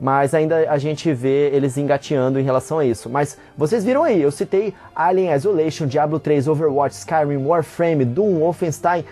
mas ainda a gente vê eles engateando em relação a isso. Mas vocês viram aí, eu citei Alien Isolation, Diablo 3, Overwatch, Skyrim, Warframe, Doom, Wolfenstein,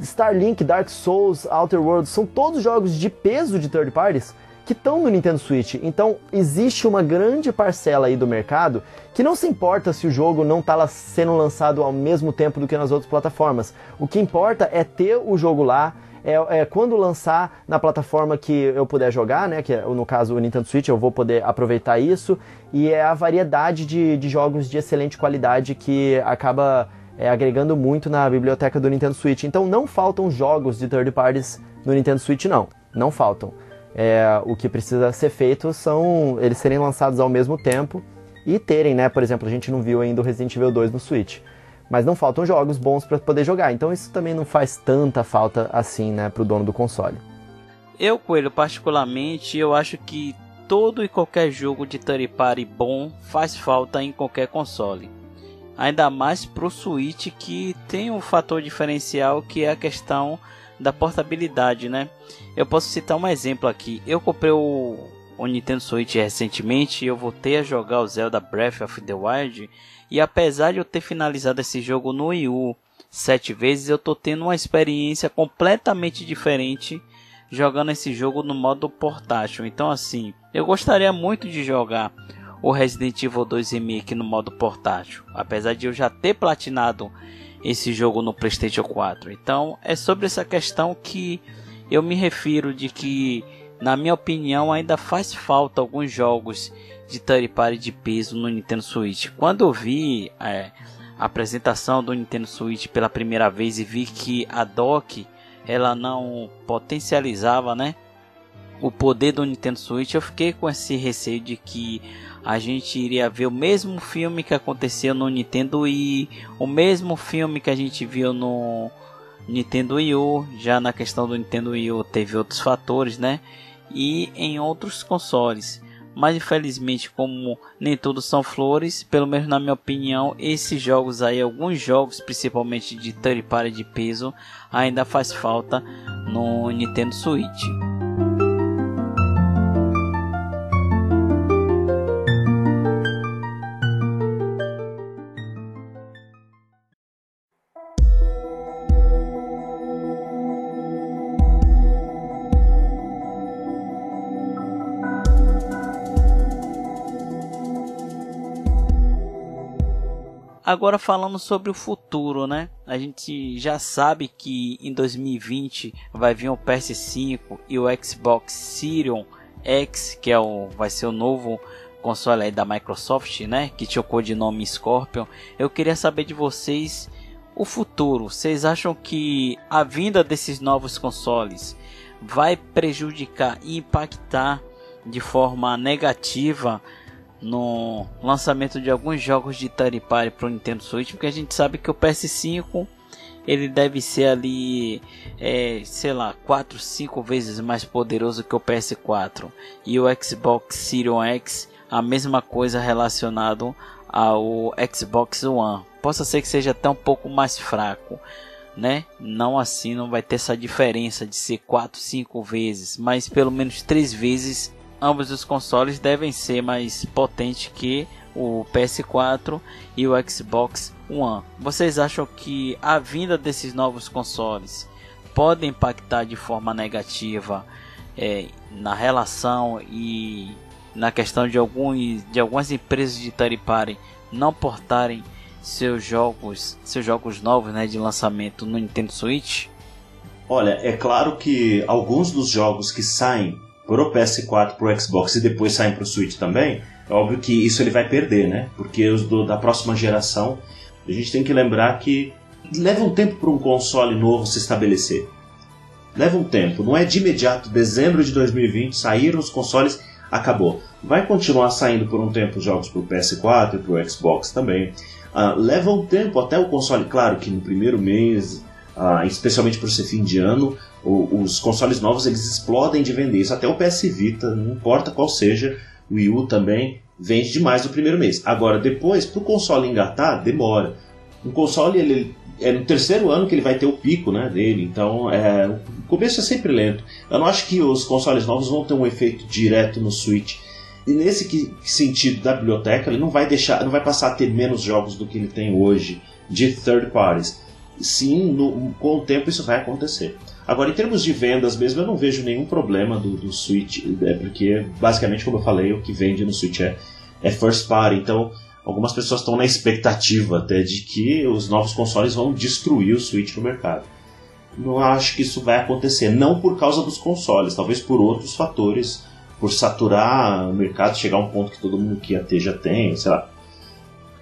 Starlink, Dark Souls, Outer Worlds, são todos jogos de peso de third parties que estão no Nintendo Switch. Então existe uma grande parcela aí do mercado que não se importa se o jogo não está sendo lançado ao mesmo tempo do que nas outras plataformas. O que importa é ter o jogo lá, é, é, quando lançar na plataforma que eu puder jogar, né? Que é, no caso o Nintendo Switch, eu vou poder aproveitar isso. E é a variedade de, de jogos de excelente qualidade que acaba é, agregando muito na biblioteca do Nintendo Switch. Então não faltam jogos de third parties no Nintendo Switch, não. Não faltam. É, o que precisa ser feito são eles serem lançados ao mesmo tempo e terem, né? Por exemplo, a gente não viu ainda o Resident Evil 2 no Switch. Mas não faltam jogos bons para poder jogar. Então isso também não faz tanta falta assim, né, pro dono do console. Eu, Coelho, particularmente, eu acho que todo e qualquer jogo de third party bom faz falta em qualquer console. Ainda mais pro Switch que tem um fator diferencial que é a questão da portabilidade, né? Eu posso citar um exemplo aqui. Eu comprei o, o Nintendo Switch recentemente e eu voltei a jogar o Zelda Breath of the Wild e apesar de eu ter finalizado esse jogo no Wii U sete vezes, eu tô tendo uma experiência completamente diferente jogando esse jogo no modo portátil. Então assim, eu gostaria muito de jogar o Resident Evil 2 Remake no modo portátil, apesar de eu já ter platinado esse jogo no PlayStation 4. Então, é sobre essa questão que eu me refiro de que, na minha opinião, ainda faz falta alguns jogos de third party de peso no Nintendo Switch. Quando eu vi é, a apresentação do Nintendo Switch pela primeira vez e vi que a dock ela não potencializava, né, o poder do Nintendo Switch, eu fiquei com esse receio de que a gente iria ver o mesmo filme que aconteceu no Nintendo Wii, o mesmo filme que a gente viu no Nintendo Wii U, já na questão do Nintendo Wii U teve outros fatores, né? E em outros consoles. Mas infelizmente, como nem tudo são flores, pelo menos na minha opinião, esses jogos aí, alguns jogos, principalmente de third party de peso, ainda faz falta no Nintendo Switch. Agora falando sobre o futuro, né? A gente já sabe que em 2020 vai vir o PS5 e o Xbox Series X, que é o vai ser o novo console aí da Microsoft, né? Que trocou de nome Scorpion. Eu queria saber de vocês o futuro. Vocês acham que a vinda desses novos consoles vai prejudicar e impactar de forma negativa no lançamento de alguns jogos de third party para o Nintendo Switch, porque a gente sabe que o PS5 ele deve ser ali, é, sei lá, 4, 5 vezes mais poderoso que o PS4 e o Xbox Series X a mesma coisa relacionado ao Xbox One. Possa ser que seja até um pouco mais fraco, né? Não assim, não vai ter essa diferença de ser 4, 5 vezes, mas pelo menos 3 vezes ambos os consoles devem ser mais potentes que o PS4 e o Xbox One. Vocês acham que a vinda desses novos consoles pode impactar de forma negativa é, na relação e na questão de, alguns, de algumas empresas de third party não portarem seus jogos, seus jogos novos né, de lançamento no Nintendo Switch? Olha, é claro que alguns dos jogos que saem pro PS4, pro Xbox e depois saem pro Switch também, é óbvio que isso ele vai perder, né? Porque os do, da próxima geração, a gente tem que lembrar que leva um tempo para um console novo se estabelecer. Leva um tempo, não é de imediato, dezembro de 2020 saíram os consoles, acabou. Vai continuar saindo por um tempo jogos pro PS4 e pro Xbox também. Uh, leva um tempo até o console, claro que no primeiro mês, uh, especialmente por ser fim de ano, o, os consoles novos eles explodem de vender. Isso até o PS Vita, não importa qual seja, o Wii U também vende demais no primeiro mês. Agora, depois, para o console engatar, demora. Um console, ele, é no terceiro ano que ele vai ter o pico né, dele, então é, o começo é sempre lento. Eu não acho que os consoles novos vão ter um efeito direto no Switch. E nesse que, sentido da biblioteca, ele não vai deixar, não vai passar a ter menos jogos do que ele tem hoje de third parties. Sim, no, com o tempo isso vai acontecer. Agora, em termos de vendas mesmo, eu não vejo nenhum problema do, do Switch, é porque basicamente, como eu falei, o que vende no Switch é, é first party. Então, algumas pessoas estão na expectativa até de que os novos consoles vão destruir o Switch no mercado. não acho que isso vai acontecer. Não por causa dos consoles, talvez por outros fatores, por saturar o mercado, chegar a um ponto que todo mundo que ia ter já tem, sei lá.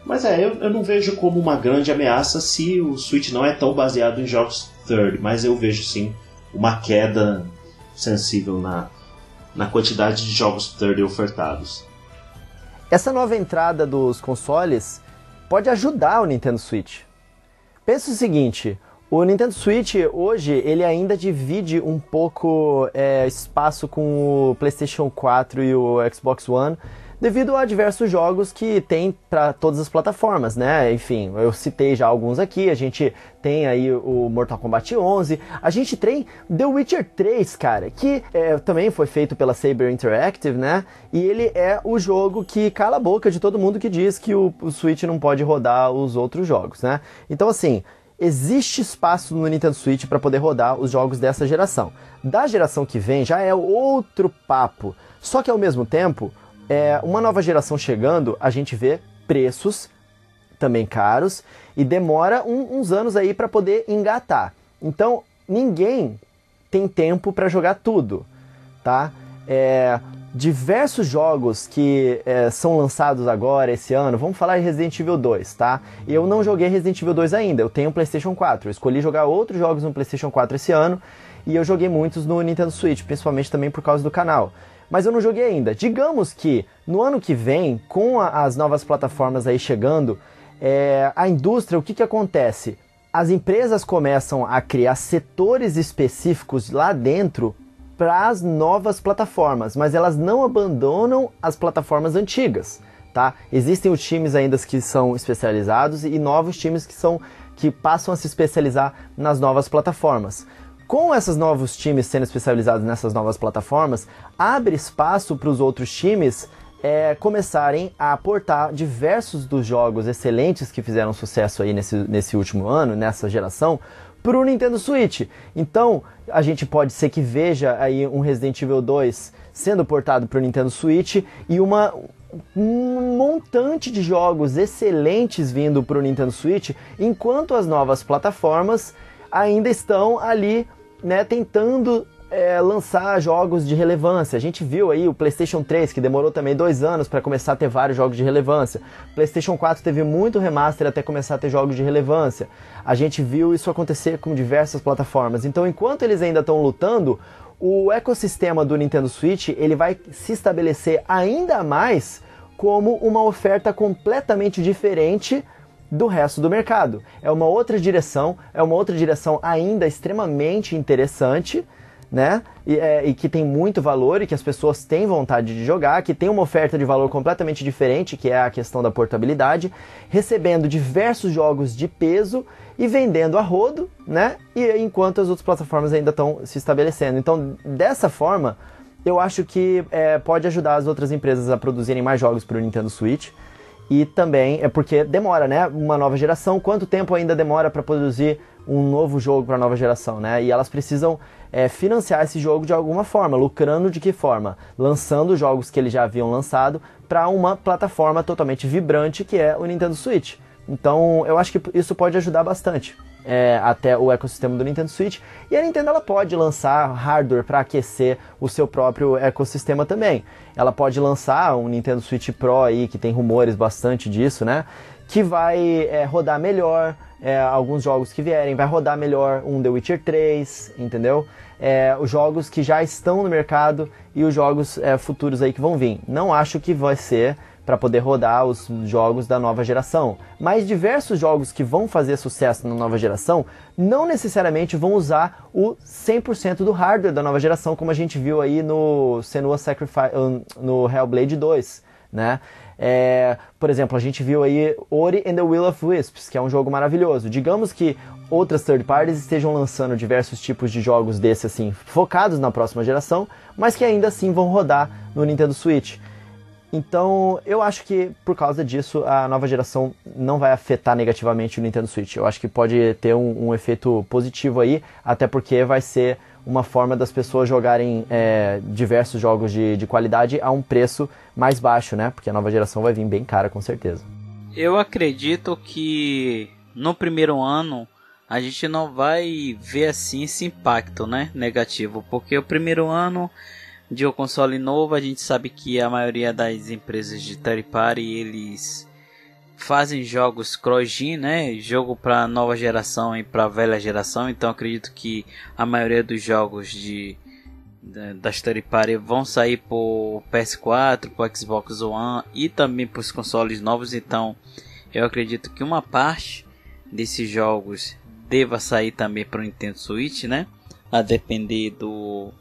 Mas é, eu, eu não vejo como uma grande ameaça se o Switch não é tão baseado em jogos third, mas eu vejo sim uma queda sensível na, na quantidade de jogos third ofertados. Essa nova entrada dos consoles pode ajudar o Nintendo Switch. Pensa o seguinte, o Nintendo Switch hoje ele ainda divide um pouco é, espaço com o PlayStation 4 e o Xbox One devido a diversos jogos que tem para todas as plataformas, né? Enfim, eu citei já alguns aqui, a gente tem aí o Mortal Kombat 11, a gente tem The Witcher 3, cara, que é, também foi feito pela Saber Interactive, né? E ele é o jogo que cala a boca de todo mundo que diz que o, o Switch não pode rodar os outros jogos, né? Então, assim, existe espaço no Nintendo Switch para poder rodar os jogos dessa geração. Da geração que vem já é outro papo. Só que ao mesmo tempo, é, uma nova geração chegando, a gente vê preços também caros e demora um, uns anos aí para poder engatar. Então ninguém tem tempo para jogar tudo, tá? É, diversos jogos que é, são lançados agora esse ano, vamos falar de Resident Evil 2, tá? Eu não joguei Resident Evil 2 ainda, eu tenho um PlayStation 4. Eu escolhi jogar outros jogos no PlayStation 4 esse ano e eu joguei muitos no Nintendo Switch, principalmente também por causa do canal mas eu não joguei ainda. Digamos que no ano que vem, com a, as novas plataformas aí chegando, é, a indústria, o que, que acontece? As empresas começam a criar setores específicos lá dentro para as novas plataformas, mas elas não abandonam as plataformas antigas, tá? Existem os times ainda que são especializados e novos times que são que passam a se especializar nas novas plataformas. Com esses novos times sendo especializados nessas novas plataformas, abre espaço para os outros times é, começarem a aportar diversos dos jogos excelentes que fizeram sucesso aí nesse, nesse último ano, nessa geração, para o Nintendo Switch. Então, a gente pode ser que veja aí um Resident Evil 2 sendo portado para o Nintendo Switch e uma um montante de jogos excelentes vindo para o Nintendo Switch, enquanto as novas plataformas ainda estão ali né, tentando é, lançar jogos de relevância. A gente viu aí o PlayStation 3, que demorou também dois anos para começar a ter vários jogos de relevância. PlayStation 4 teve muito remaster até começar a ter jogos de relevância. A gente viu isso acontecer com diversas plataformas. Então, enquanto eles ainda estão lutando, o ecossistema do Nintendo Switch ele vai se estabelecer ainda mais como uma oferta completamente diferente do resto do mercado. É uma outra direção, é uma outra direção ainda extremamente interessante, né? E, é, e, que tem muito valor e que as pessoas têm vontade de jogar, que tem uma oferta de valor completamente diferente, que é a questão da portabilidade, recebendo diversos jogos de peso e vendendo a rodo, né? E enquanto as outras plataformas ainda estão se estabelecendo. Então, dessa forma, eu acho que é, pode ajudar as outras empresas a produzirem mais jogos para o Nintendo Switch e também é porque demora, né? Uma nova geração, quanto tempo ainda demora para produzir um novo jogo para a nova geração, né? E elas precisam é, financiar esse jogo de alguma forma, lucrando de que forma? Lançando jogos que eles já haviam lançado para uma plataforma totalmente vibrante que é o Nintendo Switch. Então, eu acho que isso pode ajudar bastante é, até o ecossistema do Nintendo Switch. E a Nintendo ela pode lançar hardware para aquecer o seu próprio ecossistema também. Ela pode lançar um Nintendo Switch Pro aí, que tem rumores bastante disso, né? Que vai é, rodar melhor é, alguns jogos que vierem, vai rodar melhor um The Witcher 3, entendeu? É, os jogos que já estão no mercado e os jogos é, futuros aí que vão vir. Não acho que vai ser para poder rodar os jogos da nova geração. Mas diversos jogos que vão fazer sucesso na nova geração não necessariamente vão usar o 100% do hardware da nova geração, como a gente viu aí no Senua Sacrifice, no Hellblade 2, né? É, por exemplo, a gente viu aí Ori and the Will of Wisps, que é um jogo maravilhoso. Digamos que outras third parties estejam lançando diversos tipos de jogos desse assim, focados na próxima geração, mas que ainda assim vão rodar no Nintendo Switch. Então, eu acho que por causa disso a nova geração não vai afetar negativamente o Nintendo Switch. Eu acho que pode ter um, um efeito positivo aí, até porque vai ser uma forma das pessoas jogarem é, diversos jogos de, de qualidade a um preço mais baixo, né? Porque a nova geração vai vir bem cara, com certeza. Eu acredito que no primeiro ano a gente não vai ver assim esse impacto, né, negativo, porque o primeiro ano de um console novo, a gente sabe que a maioria das empresas de third party eles fazem jogos cross-gen, né? Jogo para nova geração e para velha geração. Então acredito que a maioria dos jogos de das third party vão sair por PS4, por Xbox One e também para os consoles novos. Então eu acredito que uma parte desses jogos deva sair também para o Nintendo Switch, né? A depender do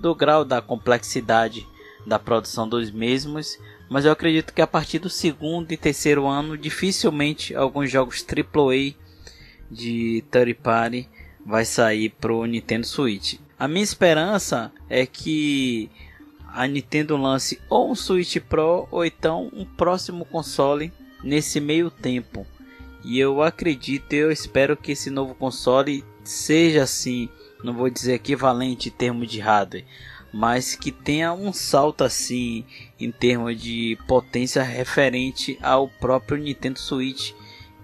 do grau da complexidade da produção dos mesmos, mas eu acredito que a partir do segundo e terceiro ano, dificilmente alguns jogos AAA de third party vai sair para o Nintendo Switch. A minha esperança é que a Nintendo lance ou um Switch Pro ou então um próximo console nesse meio tempo. E eu acredito, eu espero que esse novo console seja assim não vou dizer equivalente em termos de hardware, mas que tenha um salto assim em termos de potência referente ao próprio Nintendo Switch,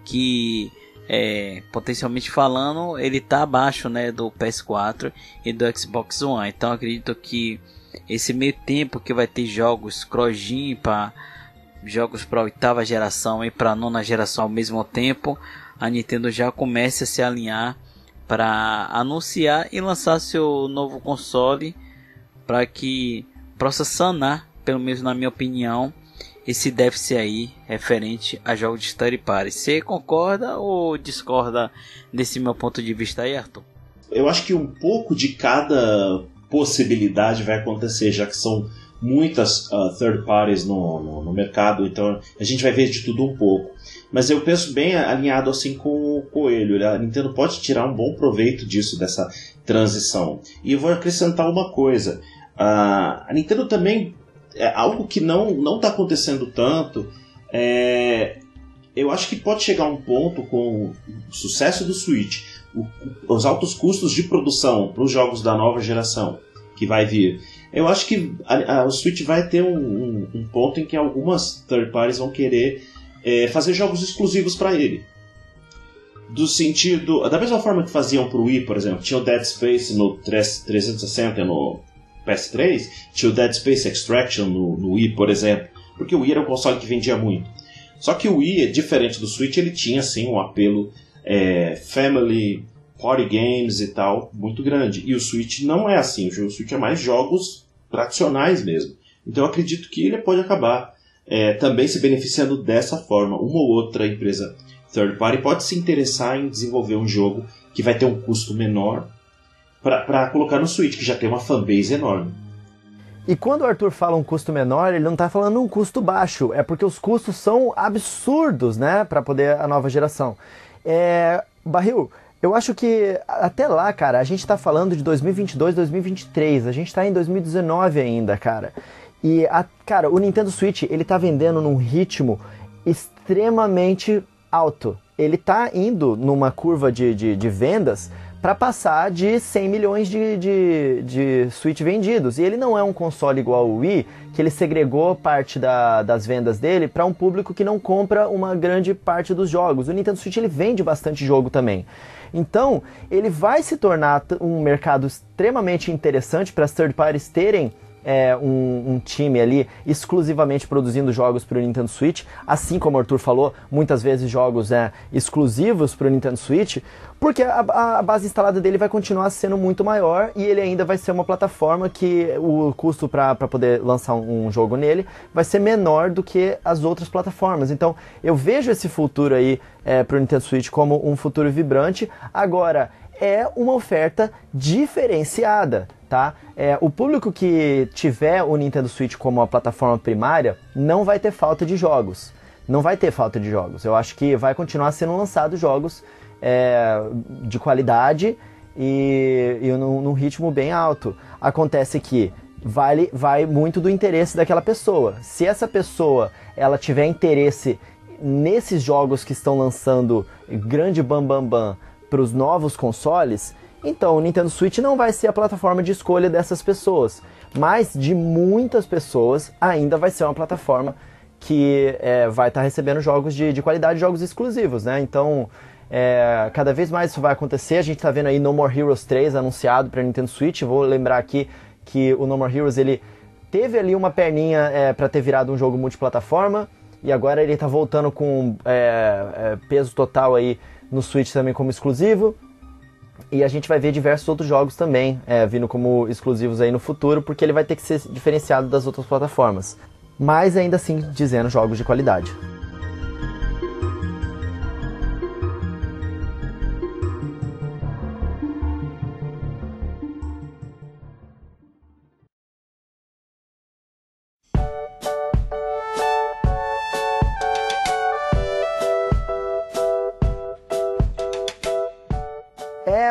que é, potencialmente falando ele está abaixo né, do PS4 e do Xbox One. Então acredito que esse meio tempo que vai ter jogos cross-gen para jogos para oitava geração e para nona geração ao mesmo tempo, a Nintendo já começa a se alinhar para anunciar e lançar seu novo console para que possa sanar, pelo menos na minha opinião, esse déficit aí referente a jogos de third party. Você concorda ou discorda desse meu ponto de vista aí, Arthur? Eu acho que um pouco de cada possibilidade vai acontecer, já que são muitas uh, third parties no, no, no, mercado, então a gente vai ver de tudo um pouco. Mas eu penso bem alinhado assim com o Coelho. A Nintendo pode tirar um bom proveito disso, dessa transição. E eu vou acrescentar uma coisa. A Nintendo também, é algo que não não está acontecendo tanto, é, eu acho que pode chegar um ponto com o sucesso do Switch, o, os altos custos de produção para os jogos da nova geração que vai vir. Eu acho que a, a, o Switch vai ter um, um, um, ponto em que algumas third parties vão querer é, fazer jogos exclusivos para ele. Do sentido. Da mesma forma que faziam pro Wii, por exemplo, tinha o Dead Space no 360 no PS3, tinha o Dead Space Extraction no, no Wii, por exemplo, porque o Wii era um console que vendia muito. Só que o Wii, diferente do Switch, ele tinha assim um apelo é, family, party games e tal muito grande. E o Switch não é assim. O Switch é mais jogos tradicionais mesmo. Então eu acredito que ele pode acabar é, também se beneficiando dessa forma. Uma ou outra empresa third party pode se interessar em desenvolver um jogo que vai ter um custo menor para colocar no Switch, que já tem uma fanbase enorme. E quando o Arthur fala um custo menor, ele não está falando um custo baixo, é porque os custos são absurdos, né, para poder a nova geração. É, Barril, eu acho que até lá, cara, a gente está falando de 2022, 2023, a gente está em 2019 ainda, cara. E, a, cara, o Nintendo Switch, ele tá vendendo num ritmo extremamente alto. Ele tá indo numa curva de, de, de vendas para passar de 100 milhões de, de, de Switch vendidos. E ele não é um console igual ao Wii, que ele segregou parte da, das vendas dele para um público que não compra uma grande parte dos jogos. O Nintendo Switch ele vende bastante jogo também. Então, ele vai se tornar um mercado extremamente interessante para as third parties terem é, um, um, time ali exclusivamente produzindo jogos para o Nintendo Switch, assim como o Arthur falou, muitas vezes jogos é, exclusivos para o Nintendo Switch, porque a, a, base instalada dele vai continuar sendo muito maior e ele ainda vai ser uma plataforma que o custo para poder lançar um, um jogo nele vai ser menor do que as outras plataformas. Então eu vejo esse futuro aí é, para o Nintendo Switch como um futuro vibrante. Agora, é uma oferta diferenciada tá? É, o público que tiver o Nintendo Switch como a plataforma primária não vai ter falta de jogos. Não vai ter falta de jogos. Eu acho que vai continuar sendo lançados jogos é, de qualidade e, e num, num, ritmo bem alto. Acontece que vale, vai muito do interesse daquela pessoa. Se essa pessoa ela tiver interesse nesses jogos que estão lançando grande bam bam bam para os novos consoles, então, o Nintendo Switch não vai ser a plataforma de escolha dessas pessoas, mas de muitas pessoas ainda vai ser uma plataforma que é, vai estar tá recebendo jogos de, de qualidade, jogos exclusivos, né? Então, É, cada vez mais isso vai acontecer. A gente está vendo aí No More Heroes 3 anunciado para Nintendo Switch. Vou lembrar aqui que o No More Heroes ele teve ali uma perninha é, para ter virado um jogo multiplataforma e agora ele está voltando com é, é, peso total aí no Switch também como exclusivo. E a gente vai ver diversos outros jogos também é, vindo como exclusivos aí no futuro, porque ele vai ter que ser diferenciado das outras plataformas. Mas ainda assim dizendo jogos de qualidade.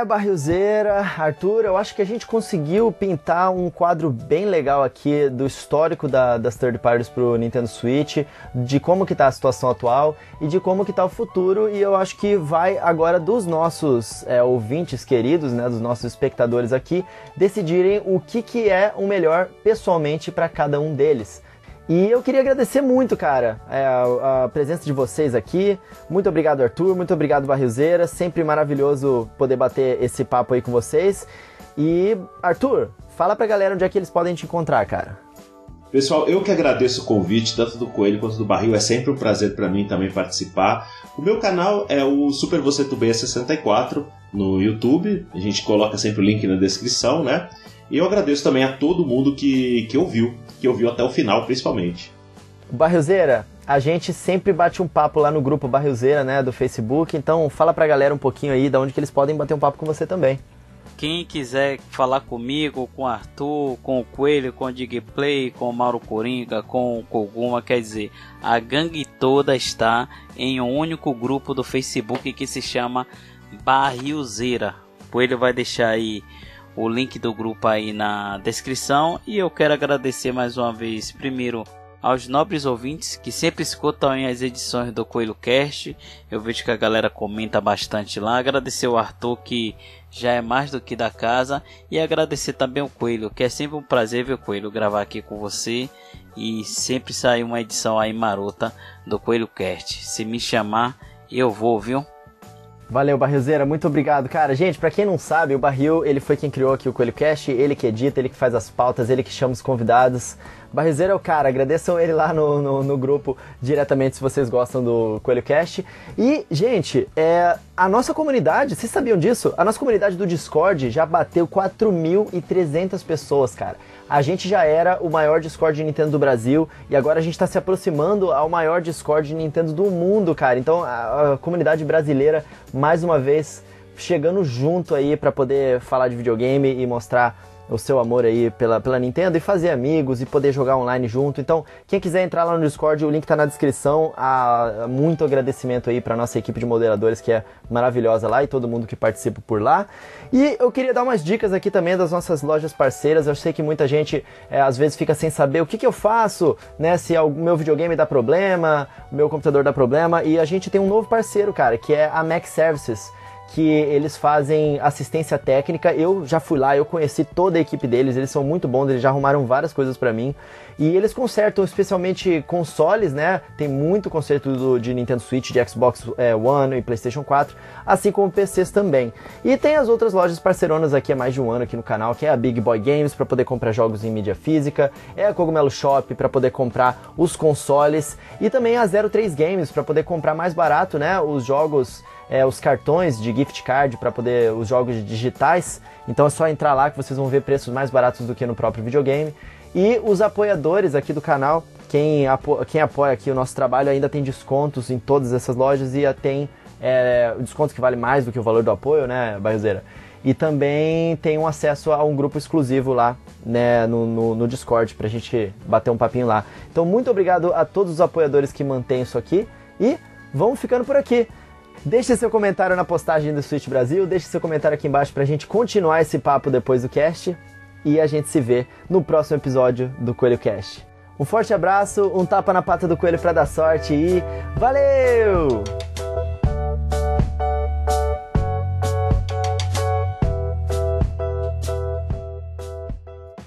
Barrilzeira, Arthur, eu acho que a gente conseguiu pintar um quadro bem legal aqui do histórico da, das third parties pro Nintendo Switch, de como que tá a situação atual e de como que tá o futuro, e eu acho que vai agora dos nossos é, ouvintes queridos, né, dos nossos espectadores aqui, decidirem o que, que é o melhor pessoalmente para cada um deles. E eu queria agradecer muito, cara, é, a, a, presença de vocês aqui. Muito obrigado, Arthur. Muito obrigado, Barrilzeira. Sempre maravilhoso poder bater esse papo aí com vocês. E, Arthur, fala pra galera onde é que eles podem te encontrar, cara. Pessoal, eu que agradeço o convite, tanto do Coelho quanto do Barril. É sempre um prazer para mim também participar. O meu canal é o Super Você Tubeia 64 no YouTube. A gente coloca sempre o link na descrição, né? E eu agradeço também a todo mundo que, que ouviu que ouviu até o final, principalmente. Barrilzeira, a gente sempre bate um papo lá no grupo Barrilzeira, né, do Facebook, então fala pra galera um pouquinho aí de onde que eles podem bater um papo com você também. Quem quiser falar comigo, com o Arthur, com o Coelho, com o Digplay, com o Mauro Coringa, com o Koguma, quer dizer, a gangue toda está em um único grupo do Facebook que se chama Barrilzeira. O Coelho vai deixar aí o link do grupo aí na descrição. E eu quero agradecer mais uma vez, primeiro, aos nobres ouvintes que sempre escutam as edições do Coelho Cast. Eu vejo que a galera comenta bastante lá. Agradecer o Arthur que já é mais do que da casa e agradecer também o Coelho, que é sempre um prazer ver o Coelho gravar aqui com você e sempre sair uma edição aí marota do Coelho Cast. Se me chamar, eu vou, viu? Valeu, Barrilzeira, muito obrigado. Cara, gente, para quem não sabe, o Barril, ele foi quem criou aqui o Coelho Cast, ele que edita, ele que faz as pautas, ele que chama os convidados. Barrizeiro é o cara, agradeçam ele lá no, no, no, grupo diretamente se vocês gostam do Coelho Cast. E, gente, é, a nossa comunidade, vocês sabiam disso? A nossa comunidade do Discord já bateu 4.300 pessoas, cara. A gente já era o maior Discord Nintendo do Brasil e agora a gente está se aproximando ao maior Discord Nintendo do mundo, cara. Então a, a comunidade brasileira, mais uma vez, chegando junto aí para poder falar de videogame e mostrar o seu amor aí pela, pela Nintendo e fazer amigos e poder jogar online junto. Então, quem quiser entrar lá no Discord, o link tá na descrição. Ah, muito agradecimento aí para nossa equipe de moderadores que é maravilhosa lá e todo mundo que participa por lá. E eu queria dar umas dicas aqui também das nossas lojas parceiras. Eu sei que muita gente é, às vezes fica sem saber o que, que eu faço, né? Se o meu videogame dá problema, o meu computador dá problema. E a gente tem um novo parceiro, cara, que é a Mac Services que eles fazem assistência técnica. Eu já fui lá, eu conheci toda a equipe deles, eles são muito bons, eles já arrumaram várias coisas para mim. E eles consertam especialmente consoles, né? Tem muito conserto do, de Nintendo Switch, de Xbox é, One e PlayStation 4, assim como PCs também. E tem as outras lojas parceironas aqui há mais de um ano aqui no canal, que é a Big Boy Games para poder comprar jogos em mídia física, é a Cogumelo Shop para poder comprar os consoles e também a 03 Games para poder comprar mais barato, né? Os jogos é, os cartões de gift card para poder os jogos digitais. Então é só entrar lá que vocês vão ver preços mais baratos do que no próprio videogame. E os apoiadores aqui do canal, quem, apo quem apoia aqui o nosso trabalho ainda tem descontos em todas essas lojas e tem é, descontos que vale mais do que o valor do apoio, né, Barrozeira? E também tem um acesso a um grupo exclusivo lá né, no, no, no Discord pra gente bater um papinho lá. Então, muito obrigado a todos os apoiadores que mantêm isso aqui e vamos ficando por aqui. Deixe seu comentário na postagem do Switch Brasil, deixe seu comentário aqui embaixo pra gente continuar esse papo depois do cast e a gente se vê no próximo episódio do Coelho Cast. Um forte abraço, um tapa na pata do coelho para dar sorte e valeu!